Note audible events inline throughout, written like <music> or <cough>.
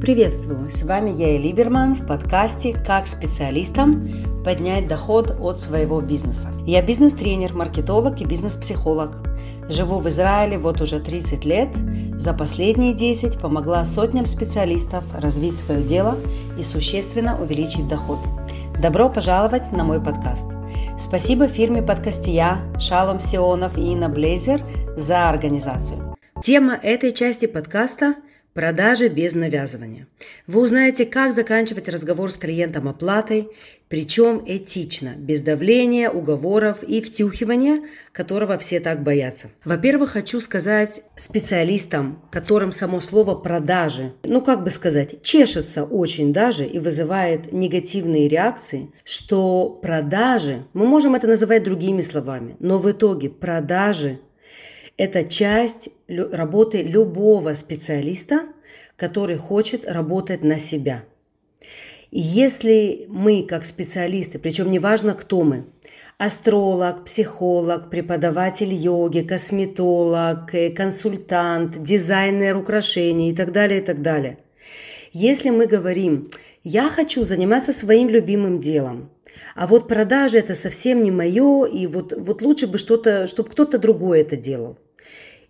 Приветствую! С вами я, Либерман, в подкасте «Как специалистам поднять доход от своего бизнеса». Я бизнес-тренер, маркетолог и бизнес-психолог. Живу в Израиле вот уже 30 лет. За последние 10 помогла сотням специалистов развить свое дело и существенно увеличить доход. Добро пожаловать на мой подкаст. Спасибо фирме подкастия Шалом Сионов и Инна Блейзер за организацию. Тема этой части подкаста – Продажи без навязывания. Вы узнаете, как заканчивать разговор с клиентом оплатой, причем этично, без давления, уговоров и втюхивания, которого все так боятся. Во-первых, хочу сказать специалистам, которым само слово продажи, ну как бы сказать, чешется очень даже и вызывает негативные реакции, что продажи, мы можем это называть другими словами, но в итоге продажи это часть работы любого специалиста, который хочет работать на себя. Если мы как специалисты, причем неважно кто мы, астролог, психолог, преподаватель йоги, косметолог, э, консультант, дизайнер украшений и так далее, и так далее. Если мы говорим, я хочу заниматься своим любимым делом, а вот продажи это совсем не мое, и вот, вот лучше бы что-то, чтобы кто-то другой это делал.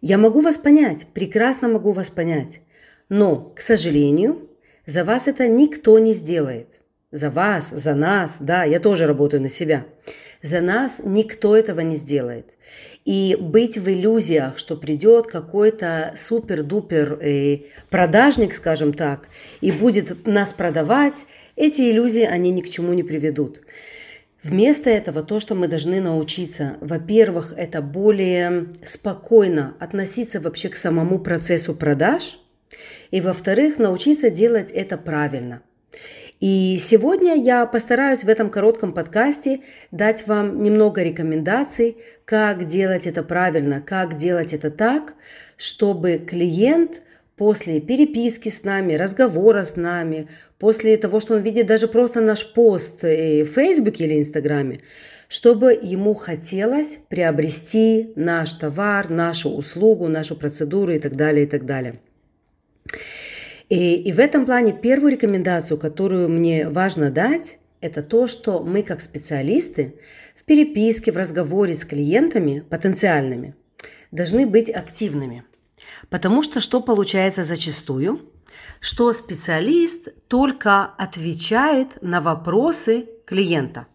Я могу вас понять, прекрасно могу вас понять. Но, к сожалению, за вас это никто не сделает. За вас, за нас, да, я тоже работаю на себя. За нас никто этого не сделает. И быть в иллюзиях, что придет какой-то супер-дупер э, продажник, скажем так, и будет нас продавать, эти иллюзии, они ни к чему не приведут. Вместо этого то, что мы должны научиться, во-первых, это более спокойно относиться вообще к самому процессу продаж, и во-вторых, научиться делать это правильно. И сегодня я постараюсь в этом коротком подкасте дать вам немного рекомендаций, как делать это правильно, как делать это так, чтобы клиент после переписки с нами, разговора с нами, после того, что он видит даже просто наш пост в Фейсбуке или Инстаграме, чтобы ему хотелось приобрести наш товар, нашу услугу, нашу процедуру и так далее, и так далее. И, и в этом плане первую рекомендацию, которую мне важно дать, это то, что мы как специалисты в переписке, в разговоре с клиентами потенциальными должны быть активными. Потому что что получается зачастую? Что специалист только отвечает на вопросы клиента.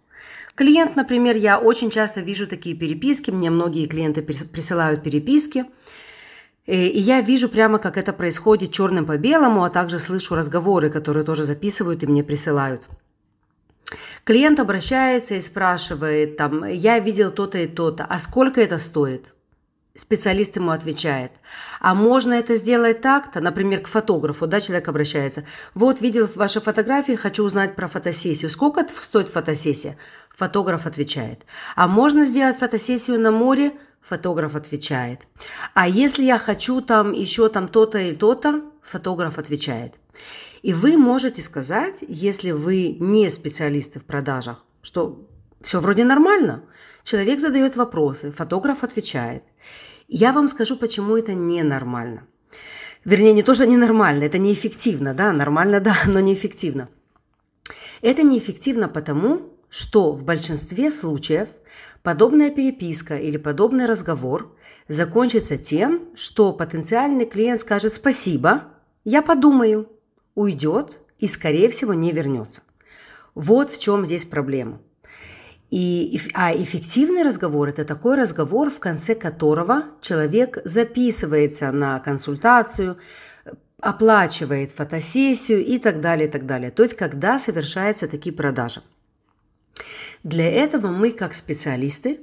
Клиент, например, я очень часто вижу такие переписки, мне многие клиенты присылают переписки, и я вижу прямо, как это происходит черным по белому, а также слышу разговоры, которые тоже записывают и мне присылают. Клиент обращается и спрашивает, там, я видел то-то и то-то, а сколько это стоит? Специалист ему отвечает. А можно это сделать так-то, например, к фотографу, да, человек обращается. Вот, видел ваши фотографии, хочу узнать про фотосессию. Сколько стоит фотосессия? Фотограф отвечает. А можно сделать фотосессию на море? Фотограф отвечает. А если я хочу там еще там то-то и то-то? Фотограф отвечает. И вы можете сказать, если вы не специалисты в продажах, что все вроде нормально. Человек задает вопросы, фотограф отвечает. Я вам скажу, почему это ненормально. Вернее, не то, что ненормально, это неэффективно, да, нормально, <laughs> да, но неэффективно. Это неэффективно потому, что в большинстве случаев подобная переписка или подобный разговор закончится тем, что потенциальный клиент скажет «спасибо», «я подумаю», уйдет и, скорее всего, не вернется. Вот в чем здесь проблема – и, а эффективный разговор – это такой разговор, в конце которого человек записывается на консультацию, оплачивает фотосессию и так далее, и так далее. То есть, когда совершаются такие продажи. Для этого мы, как специалисты,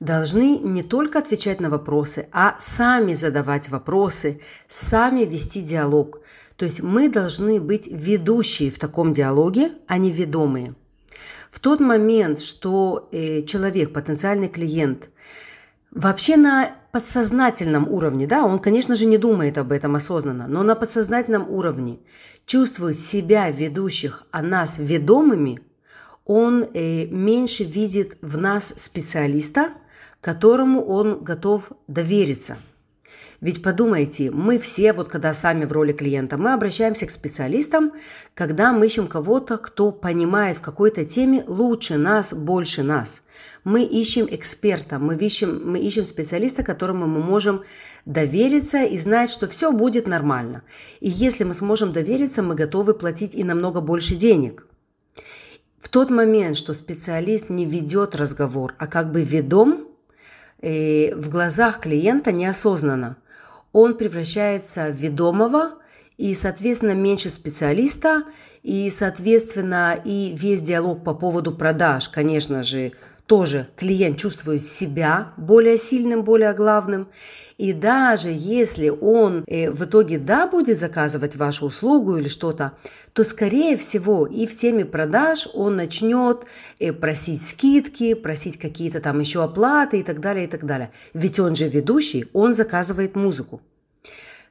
должны не только отвечать на вопросы, а сами задавать вопросы, сами вести диалог. То есть мы должны быть ведущие в таком диалоге, а не ведомые – в тот момент, что э, человек, потенциальный клиент, вообще на подсознательном уровне, да, он, конечно же, не думает об этом осознанно, но на подсознательном уровне чувствует себя ведущих, а нас ведомыми, он э, меньше видит в нас специалиста, которому он готов довериться. Ведь подумайте, мы все, вот когда сами в роли клиента, мы обращаемся к специалистам, когда мы ищем кого-то, кто понимает в какой-то теме лучше нас, больше нас. Мы ищем эксперта, мы ищем, мы ищем специалиста, которому мы можем довериться и знать, что все будет нормально. И если мы сможем довериться, мы готовы платить и намного больше денег. В тот момент, что специалист не ведет разговор, а как бы ведом, э, в глазах клиента неосознанно – он превращается в ведомого, и, соответственно, меньше специалиста, и, соответственно, и весь диалог по поводу продаж, конечно же, тоже клиент чувствует себя более сильным, более главным. И даже если он э, в итоге да будет заказывать вашу услугу или что-то, то скорее всего и в теме продаж он начнет э, просить скидки, просить какие-то там еще оплаты и так далее, и так далее. Ведь он же ведущий, он заказывает музыку.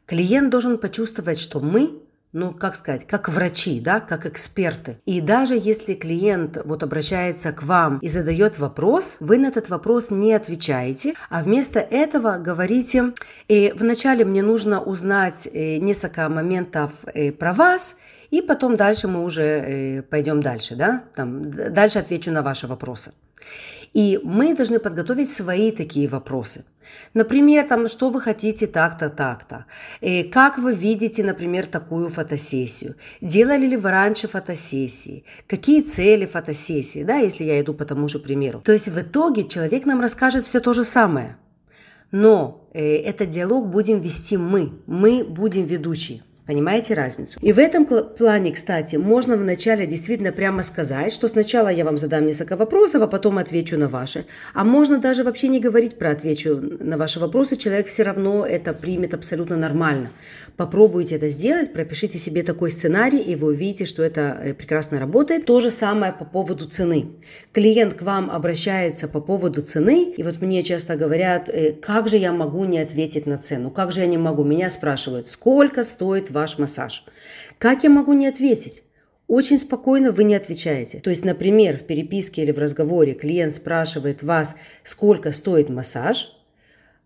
Клиент должен почувствовать, что мы ну, как сказать, как врачи, да, как эксперты. И даже если клиент вот обращается к вам и задает вопрос, вы на этот вопрос не отвечаете, а вместо этого говорите, э, вначале мне нужно узнать э, несколько моментов э, про вас, и потом дальше мы уже э, пойдем дальше, да, там, дальше отвечу на ваши вопросы. И мы должны подготовить свои такие вопросы. Например, там, что вы хотите так-то, так-то. И как вы видите, например, такую фотосессию? Делали ли вы раньше фотосессии? Какие цели фотосессии, да, если я иду по тому же примеру? То есть в итоге человек нам расскажет все то же самое. Но э, этот диалог будем вести мы. Мы будем ведущие. Понимаете разницу? И в этом плане, кстати, можно вначале действительно прямо сказать, что сначала я вам задам несколько вопросов, а потом отвечу на ваши. А можно даже вообще не говорить про отвечу на ваши вопросы, человек все равно это примет абсолютно нормально. Попробуйте это сделать, пропишите себе такой сценарий, и вы увидите, что это э, прекрасно работает. То же самое по поводу цены. Клиент к вам обращается по поводу цены, и вот мне часто говорят, э, как же я могу не ответить на цену, как же я не могу. Меня спрашивают, сколько стоит ваш массаж. Как я могу не ответить? Очень спокойно вы не отвечаете. То есть, например, в переписке или в разговоре клиент спрашивает вас, сколько стоит массаж.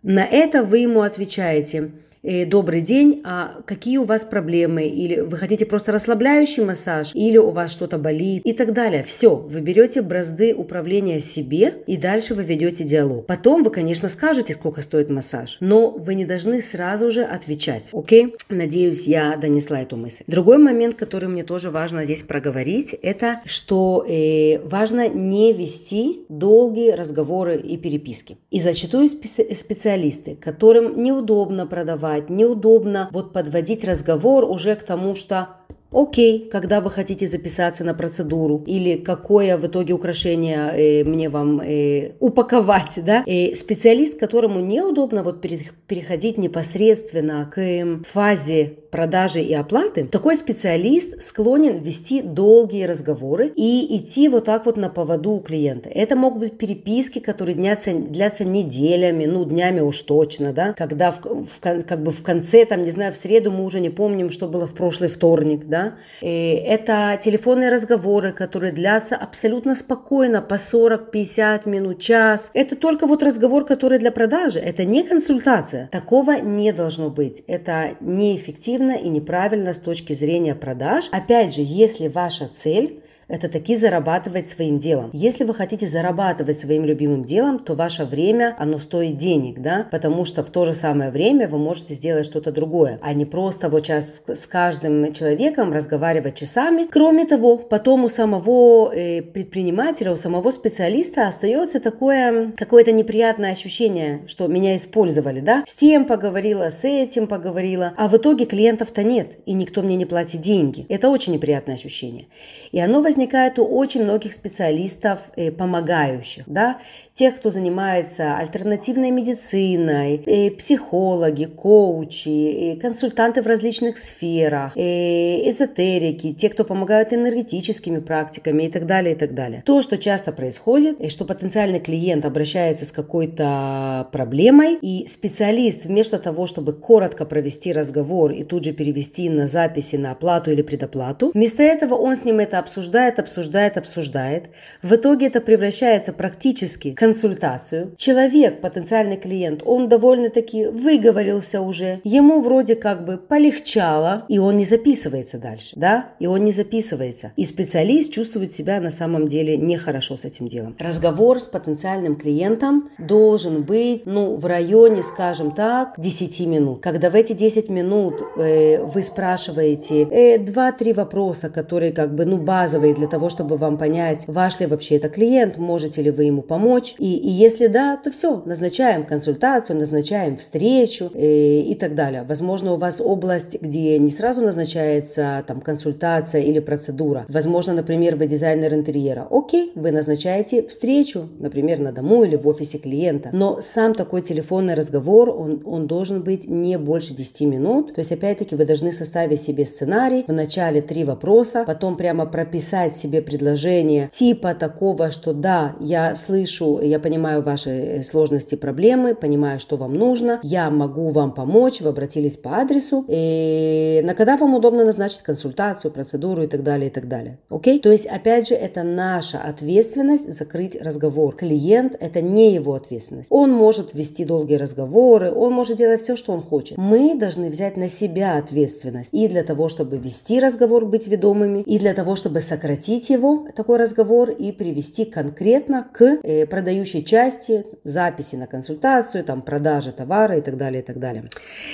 На это вы ему отвечаете – добрый день, а какие у вас проблемы, или вы хотите просто расслабляющий массаж, или у вас что-то болит и так далее. Все, вы берете бразды управления себе и дальше вы ведете диалог. Потом вы, конечно, скажете, сколько стоит массаж, но вы не должны сразу же отвечать. Окей? Надеюсь, я донесла эту мысль. Другой момент, который мне тоже важно здесь проговорить, это что э, важно не вести долгие разговоры и переписки. И зачастую специалисты, которым неудобно продавать, бывает неудобно. Вот подводить разговор уже к тому, что Окей, когда вы хотите записаться на процедуру или какое в итоге украшение э, мне вам э, упаковать, да? И специалист, которому неудобно вот переходить непосредственно к фазе продажи и оплаты, такой специалист склонен вести долгие разговоры и идти вот так вот на поводу у клиента. Это могут быть переписки, которые длятся, длятся неделями, ну, днями уж точно, да, когда в, в, как бы в конце, там, не знаю, в среду мы уже не помним, что было в прошлый вторник, да. И это телефонные разговоры, которые длятся абсолютно спокойно, по 40-50 минут, час. Это только вот разговор, который для продажи, это не консультация. Такого не должно быть. Это неэффективно и неправильно с точки зрения продаж. Опять же, если ваша цель это таки зарабатывать своим делом. Если вы хотите зарабатывать своим любимым делом, то ваше время, оно стоит денег, да, потому что в то же самое время вы можете сделать что-то другое, а не просто вот сейчас с каждым человеком разговаривать часами. Кроме того, потом у самого э, предпринимателя, у самого специалиста остается такое какое-то неприятное ощущение, что меня использовали, да, с тем поговорила, с этим поговорила, а в итоге клиентов-то нет, и никто мне не платит деньги. Это очень неприятное ощущение. И оно возникает возникает у очень многих специалистов э, помогающих, да, тех, кто занимается альтернативной медициной, психологи, коучи, консультанты в различных сферах, эзотерики, те, кто помогают энергетическими практиками и так далее, и так далее. То, что часто происходит, что потенциальный клиент обращается с какой-то проблемой, и специалист вместо того, чтобы коротко провести разговор и тут же перевести на записи, на оплату или предоплату, вместо этого он с ним это обсуждает, обсуждает, обсуждает. В итоге это превращается практически в консультацию. Человек, потенциальный клиент, он довольно-таки выговорился уже. Ему вроде как бы полегчало, и он не записывается дальше, да? И он не записывается. И специалист чувствует себя на самом деле нехорошо с этим делом. Разговор с потенциальным клиентом должен быть, ну, в районе, скажем так, 10 минут. Когда в эти 10 минут э, вы спрашиваете э, 2-3 вопроса, которые как бы, ну, базовые для того, чтобы вам понять, ваш ли вообще это клиент, можете ли вы ему помочь. И, и если да, то все, назначаем консультацию, назначаем встречу э, и так далее. Возможно, у вас область, где не сразу назначается там консультация или процедура. Возможно, например, вы дизайнер интерьера. Окей, вы назначаете встречу, например, на дому или в офисе клиента. Но сам такой телефонный разговор, он, он должен быть не больше 10 минут. То есть, опять-таки, вы должны составить себе сценарий. В начале три вопроса, потом прямо прописать себе предложение типа такого, что да, я слышу, я понимаю ваши э, сложности, проблемы, понимаю, что вам нужно, я могу вам помочь, вы обратились по адресу, и на когда вам удобно назначить консультацию, процедуру и так далее, и так далее. Окей? То есть, опять же, это наша ответственность закрыть разговор. Клиент – это не его ответственность. Он может вести долгие разговоры, он может делать все, что он хочет. Мы должны взять на себя ответственность и для того, чтобы вести разговор, быть ведомыми, и для того, чтобы сократить его, такой разговор, и привести конкретно к э, продающей части, записи на консультацию, там, продажи товара и так далее, и так далее.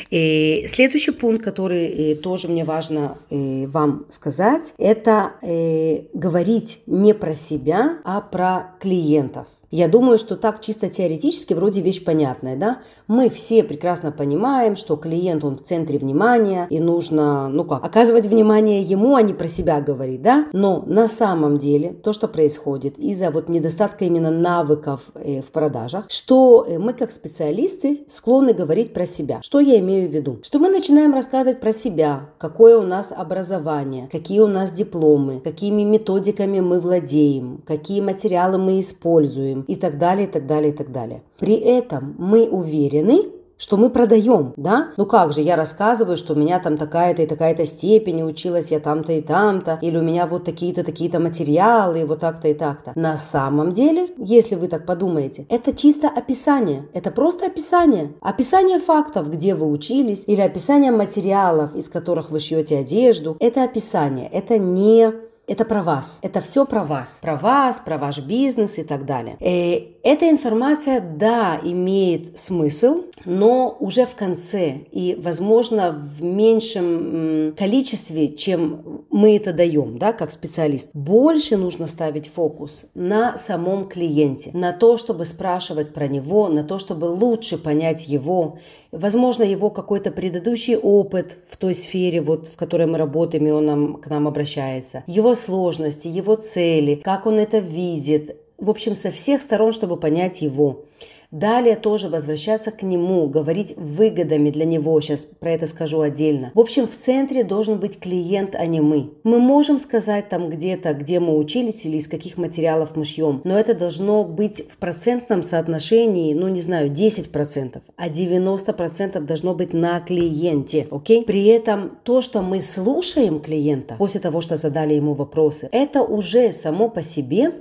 И следующий пункт, который э, тоже мне важно э, вам сказать, это э, говорить не про себя, а про клиентов. Я думаю, что так чисто теоретически вроде вещь понятная, да? Мы все прекрасно понимаем, что клиент, он в центре внимания, и нужно, ну как, оказывать внимание ему, а не про себя говорить, да? Но на самом деле то, что происходит из-за вот недостатка именно навыков э, в продажах, что э, мы как специалисты склонны говорить про себя. Что я имею в виду? Что мы начинаем рассказывать про себя, какое у нас образование, какие у нас дипломы, какими методиками мы владеем, какие материалы мы используем, и так далее, и так далее, и так далее. При этом мы уверены, что мы продаем, да? Ну как же, я рассказываю, что у меня там такая-то и такая-то степень, училась я там-то и там-то, или у меня вот такие-то, такие-то материалы, вот так-то и так-то. На самом деле, если вы так подумаете, это чисто описание, это просто описание. Описание фактов, где вы учились, или описание материалов, из которых вы шьете одежду, это описание, это не это про вас. Это все про вас. Про вас, про ваш бизнес и так далее. И э, эта информация, да, имеет смысл, но уже в конце и, возможно, в меньшем количестве, чем мы это даем, да, как специалист. Больше нужно ставить фокус на самом клиенте, на то, чтобы спрашивать про него, на то, чтобы лучше понять его, возможно, его какой-то предыдущий опыт в той сфере, вот, в которой мы работаем, и он нам, к нам обращается, его сложности, его цели, как он это видит, в общем, со всех сторон, чтобы понять его. Далее тоже возвращаться к нему, говорить выгодами для него, сейчас про это скажу отдельно. В общем, в центре должен быть клиент, а не мы. Мы можем сказать там где-то, где мы учились или из каких материалов мы шьем, но это должно быть в процентном соотношении, ну не знаю, 10%, а 90% должно быть на клиенте, окей? При этом то, что мы слушаем клиента после того, что задали ему вопросы, это уже само по себе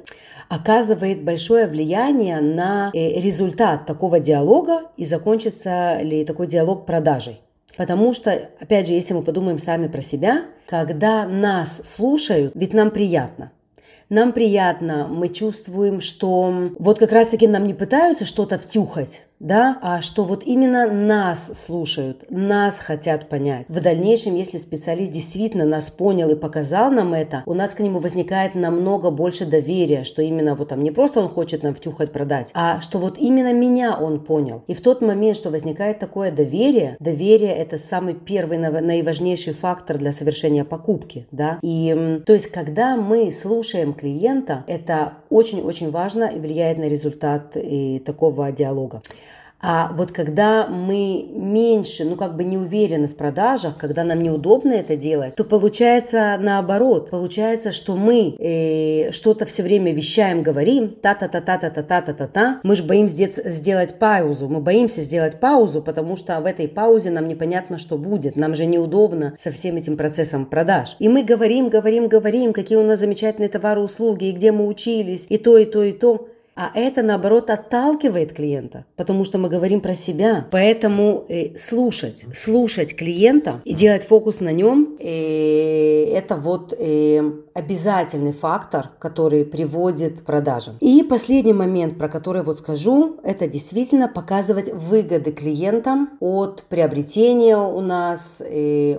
оказывает большое влияние на э, результат такого диалога и закончится ли такой диалог продажей. Потому что, опять же, если мы подумаем сами про себя, когда нас слушают, ведь нам приятно. Нам приятно, мы чувствуем, что вот как раз-таки нам не пытаются что-то втюхать, да, а что вот именно нас слушают, нас хотят понять. В дальнейшем, если специалист действительно нас понял и показал нам это, у нас к нему возникает намного больше доверия, что именно вот там не просто он хочет нам втюхать продать, а что вот именно меня он понял. И в тот момент, что возникает такое доверие, доверие это самый первый наиважнейший фактор для совершения покупки, да. И то есть, когда мы слушаем клиента, это очень-очень важно и влияет на результат и такого диалога. А вот когда мы меньше, ну как бы не уверены в продажах, когда нам неудобно это делать, то получается наоборот. Получается, что мы э, что-то все время вещаем, говорим, та-та-та-та-та-та-та-та-та. Мы же боимся сделать паузу. Мы боимся сделать паузу, потому что в этой паузе нам непонятно, что будет. Нам же неудобно со всем этим процессом продаж. И мы говорим, говорим, говорим, какие у нас замечательные товары, услуги, и где мы учились, и то, и то, и то. А это, наоборот, отталкивает клиента, потому что мы говорим про себя. Поэтому э, слушать, слушать клиента и делать фокус на нем, э, это вот э, обязательный фактор, который приводит к продажам. И последний момент, про который вот скажу, это действительно показывать выгоды клиентам от приобретения у нас,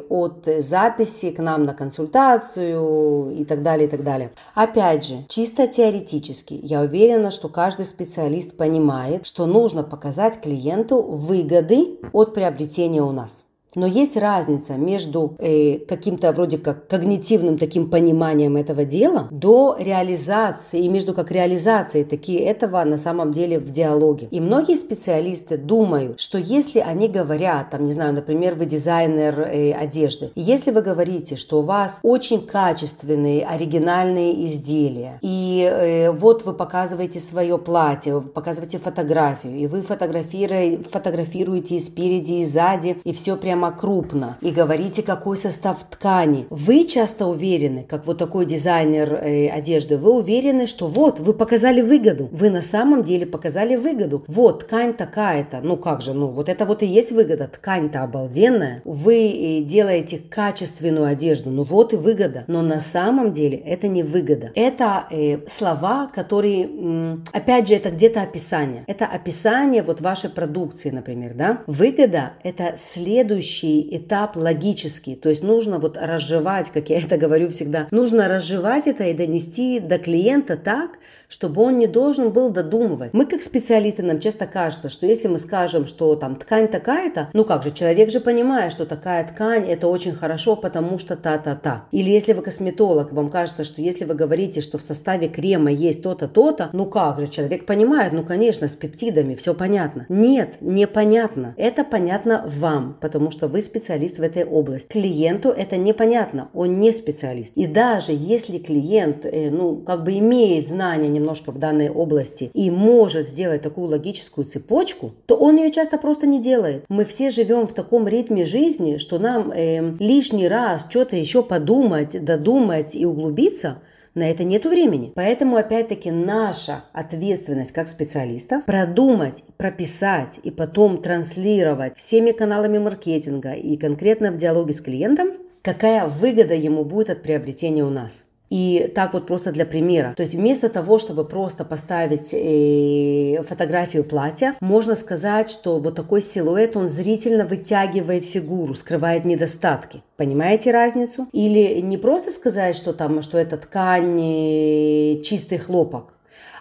от записи к нам на консультацию и так далее, и так далее. Опять же, чисто теоретически, я уверена, что каждый специалист понимает, что нужно показать клиенту выгоды от приобретения у нас. Но есть разница между э, каким-то вроде как когнитивным таким пониманием этого дела до реализации, и между как реализацией такие этого на самом деле в диалоге. И многие специалисты думают, что если они говорят, там, не знаю, например, вы дизайнер э, одежды, и если вы говорите, что у вас очень качественные, оригинальные изделия, и э, вот вы показываете свое платье, вы показываете фотографию, и вы фотографируете, фотографируете и спереди, и сзади, и все прямо прямо крупно и говорите, какой состав ткани. Вы часто уверены, как вот такой дизайнер э, одежды, вы уверены, что вот, вы показали выгоду. Вы на самом деле показали выгоду. Вот, ткань такая-то. Ну как же, ну вот это вот и есть выгода. Ткань-то обалденная. Вы э, делаете качественную одежду. Ну вот и выгода. Но на самом деле это не выгода. Это э, слова, которые, м, опять же, это где-то описание. Это описание вот вашей продукции, например, да. Выгода – это следующий следующий этап логический. То есть нужно вот разжевать, как я <laughs> это говорю всегда, нужно разжевать это и донести до клиента так, чтобы он не должен был додумывать. Мы как специалисты, нам часто кажется, что если мы скажем, что там ткань такая-то, ну как же, человек же понимает, что такая ткань это очень хорошо, потому что та-та-та. Или если вы косметолог, вам кажется, что если вы говорите, что в составе крема есть то-то, то-то, ну как же, человек понимает, ну конечно, с пептидами все понятно. Нет, непонятно. Это понятно вам, потому что вы специалист в этой области. Клиенту это непонятно, он не специалист. И даже если клиент, э, ну, как бы имеет знания немножко в данной области и может сделать такую логическую цепочку, то он ее часто просто не делает. Мы все живем в таком ритме жизни, что нам э, лишний раз что-то еще подумать, додумать и углубиться на это нет времени. Поэтому, опять-таки, наша ответственность как специалистов продумать, прописать и потом транслировать всеми каналами маркетинга и конкретно в диалоге с клиентом, какая выгода ему будет от приобретения у нас. И так вот просто для примера. То есть вместо того, чтобы просто поставить э, фотографию платья, можно сказать, что вот такой силуэт, он зрительно вытягивает фигуру, скрывает недостатки. Понимаете разницу? Или не просто сказать, что там, что это ткань э, чистый хлопок,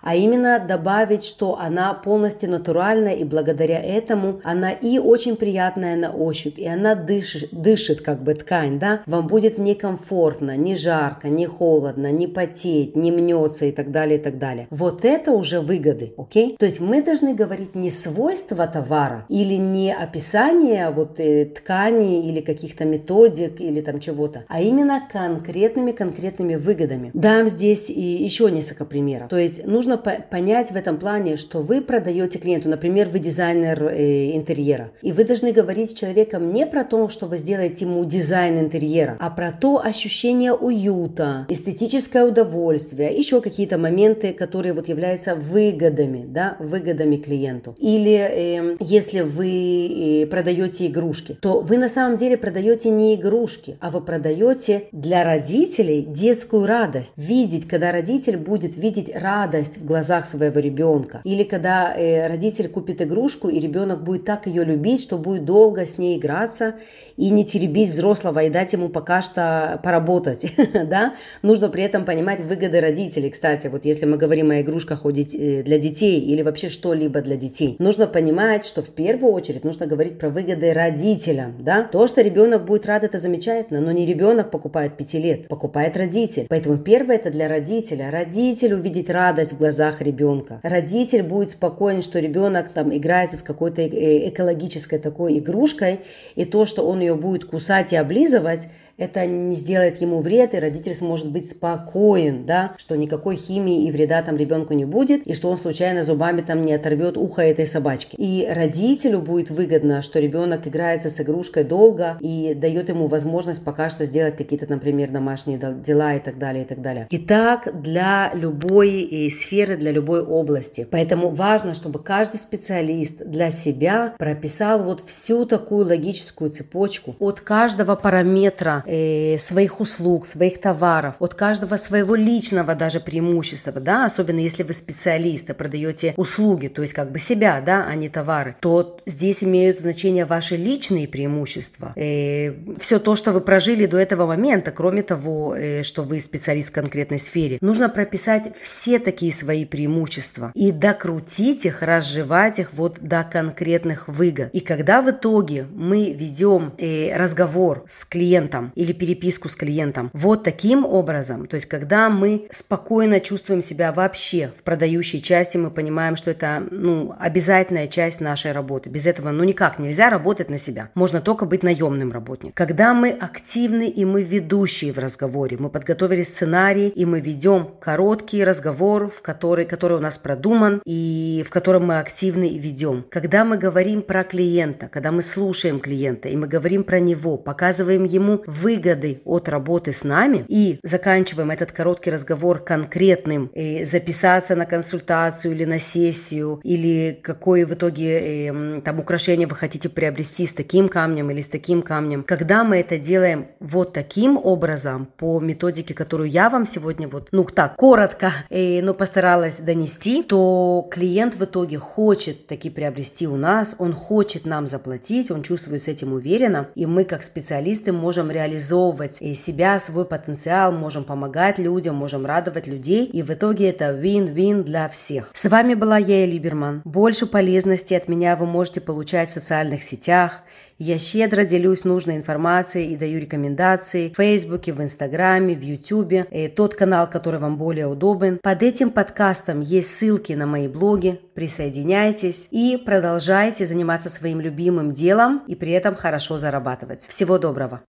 а именно добавить, что она полностью натуральная и благодаря этому она и очень приятная на ощупь, и она дышит, дышит как бы ткань, да, вам будет в ней комфортно, не жарко, не холодно, не потеть, не мнется и так далее, и так далее. Вот это уже выгоды, окей? То есть мы должны говорить не свойства товара или не описание вот э, ткани или каких-то методик или там чего-то, а именно конкретными конкретными выгодами. Дам здесь и еще несколько примеров. То есть нужно нужно понять в этом плане, что вы продаете клиенту, например, вы дизайнер э, интерьера, и вы должны говорить с человеком не про то, что вы сделаете ему дизайн интерьера, а про то ощущение уюта, эстетическое удовольствие, еще какие-то моменты, которые вот являются выгодами, да, выгодами клиенту. Или э, если вы э, продаете игрушки, то вы на самом деле продаете не игрушки, а вы продаете для родителей детскую радость. Видеть, когда родитель будет видеть радость в глазах своего ребенка. Или когда э, родитель купит игрушку, и ребенок будет так ее любить, что будет долго с ней играться и не теребить взрослого и дать ему пока что поработать. <laughs> да? Нужно при этом понимать выгоды родителей. Кстати, вот если мы говорим о игрушках э, для детей или вообще что-либо для детей, нужно понимать, что в первую очередь нужно говорить про выгоды родителям. Да? То, что ребенок будет рад, это замечательно, но не ребенок покупает 5 лет, покупает родитель. Поэтому первое это для родителя. Родитель увидеть радость в глазах глазах ребенка. Родитель будет спокоен, что ребенок там играется с какой-то э, экологической такой игрушкой, и то, что он ее будет кусать и облизывать, это не сделает ему вред, и родитель сможет быть спокоен, да, что никакой химии и вреда там ребенку не будет, и что он случайно зубами там не оторвет ухо этой собачки. И родителю будет выгодно, что ребенок играется с игрушкой долго и дает ему возможность пока что сделать какие-то, например, домашние дела и так далее, и так далее. И так для любой э, сферы, для любой области. Поэтому важно, чтобы каждый специалист для себя прописал вот всю такую логическую цепочку от каждого параметра э, своих услуг, своих товаров, от каждого своего личного даже преимущества, да, особенно если вы специалисты, продаете услуги, то есть как бы себя, да, а не товары, то здесь имеют значение ваши личные преимущества, э, все то, что вы прожили до этого момента, кроме того, э, что вы специалист в конкретной сфере, нужно прописать все такие свои преимущества и докрутить их, разжевать их вот до конкретных выгод. И когда в итоге мы ведем э, разговор с клиентом или переписку с клиентом. Вот таким образом, то есть когда мы спокойно чувствуем себя вообще в продающей части, мы понимаем, что это ну, обязательная часть нашей работы. Без этого ну никак нельзя работать на себя. Можно только быть наемным работником. Когда мы активны и мы ведущие в разговоре, мы подготовили сценарий и мы ведем короткий разговор, в который, который у нас продуман и в котором мы активны и ведем. Когда мы говорим про клиента, когда мы слушаем клиента и мы говорим про него, показываем ему в выгоды от работы с нами и заканчиваем этот короткий разговор конкретным, э, записаться на консультацию или на сессию, или какое в итоге э, там украшение вы хотите приобрести с таким камнем или с таким камнем. Когда мы это делаем вот таким образом, по методике, которую я вам сегодня вот, ну так, коротко, э, но постаралась донести, то клиент в итоге хочет таки приобрести у нас, он хочет нам заплатить, он чувствует с этим уверенно, и мы как специалисты можем реализовать реализовывать и себя, свой потенциал, можем помогать людям, можем радовать людей, и в итоге это вин-вин для всех. С вами была я, Либерман. Больше полезности от меня вы можете получать в социальных сетях. Я щедро делюсь нужной информацией и даю рекомендации в Фейсбуке, в Инстаграме, в Ютубе, и тот канал, который вам более удобен. Под этим подкастом есть ссылки на мои блоги. Присоединяйтесь и продолжайте заниматься своим любимым делом и при этом хорошо зарабатывать. Всего доброго!